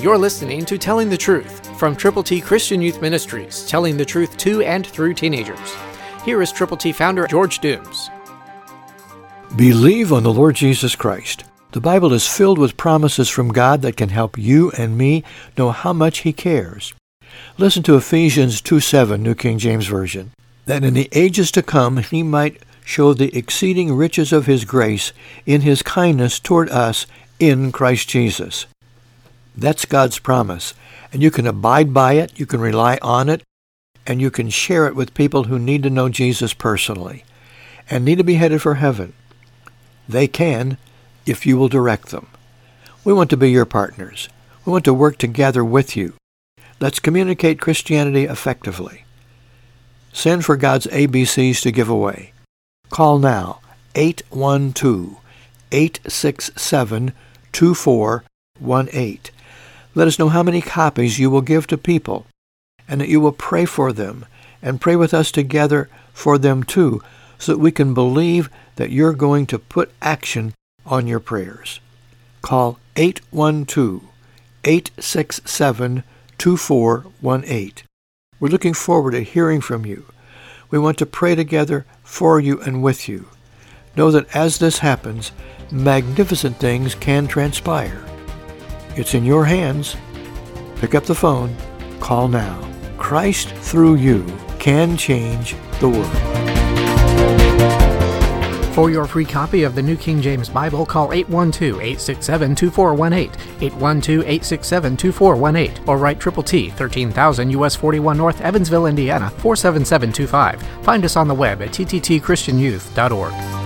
You're listening to Telling the Truth from Triple T Christian Youth Ministries, telling the truth to and through teenagers. Here is Triple T founder George Dooms. Believe on the Lord Jesus Christ. The Bible is filled with promises from God that can help you and me know how much He cares. Listen to Ephesians 2 7, New King James Version. That in the ages to come He might show the exceeding riches of His grace in His kindness toward us in Christ Jesus. That's God's promise. And you can abide by it, you can rely on it, and you can share it with people who need to know Jesus personally and need to be headed for heaven. They can if you will direct them. We want to be your partners. We want to work together with you. Let's communicate Christianity effectively. Send for God's ABCs to give away. Call now 812 867 2418. Let us know how many copies you will give to people and that you will pray for them and pray with us together for them too so that we can believe that you're going to put action on your prayers. Call 812-867-2418. We're looking forward to hearing from you. We want to pray together for you and with you. Know that as this happens, magnificent things can transpire. It's in your hands. Pick up the phone. Call now. Christ through you can change the world. For your free copy of the New King James Bible, call 812-867-2418, 812-867-2418, or write Triple T, 13000 US 41 North, Evansville, Indiana, 47725. Find us on the web at tttchristianyouth.org.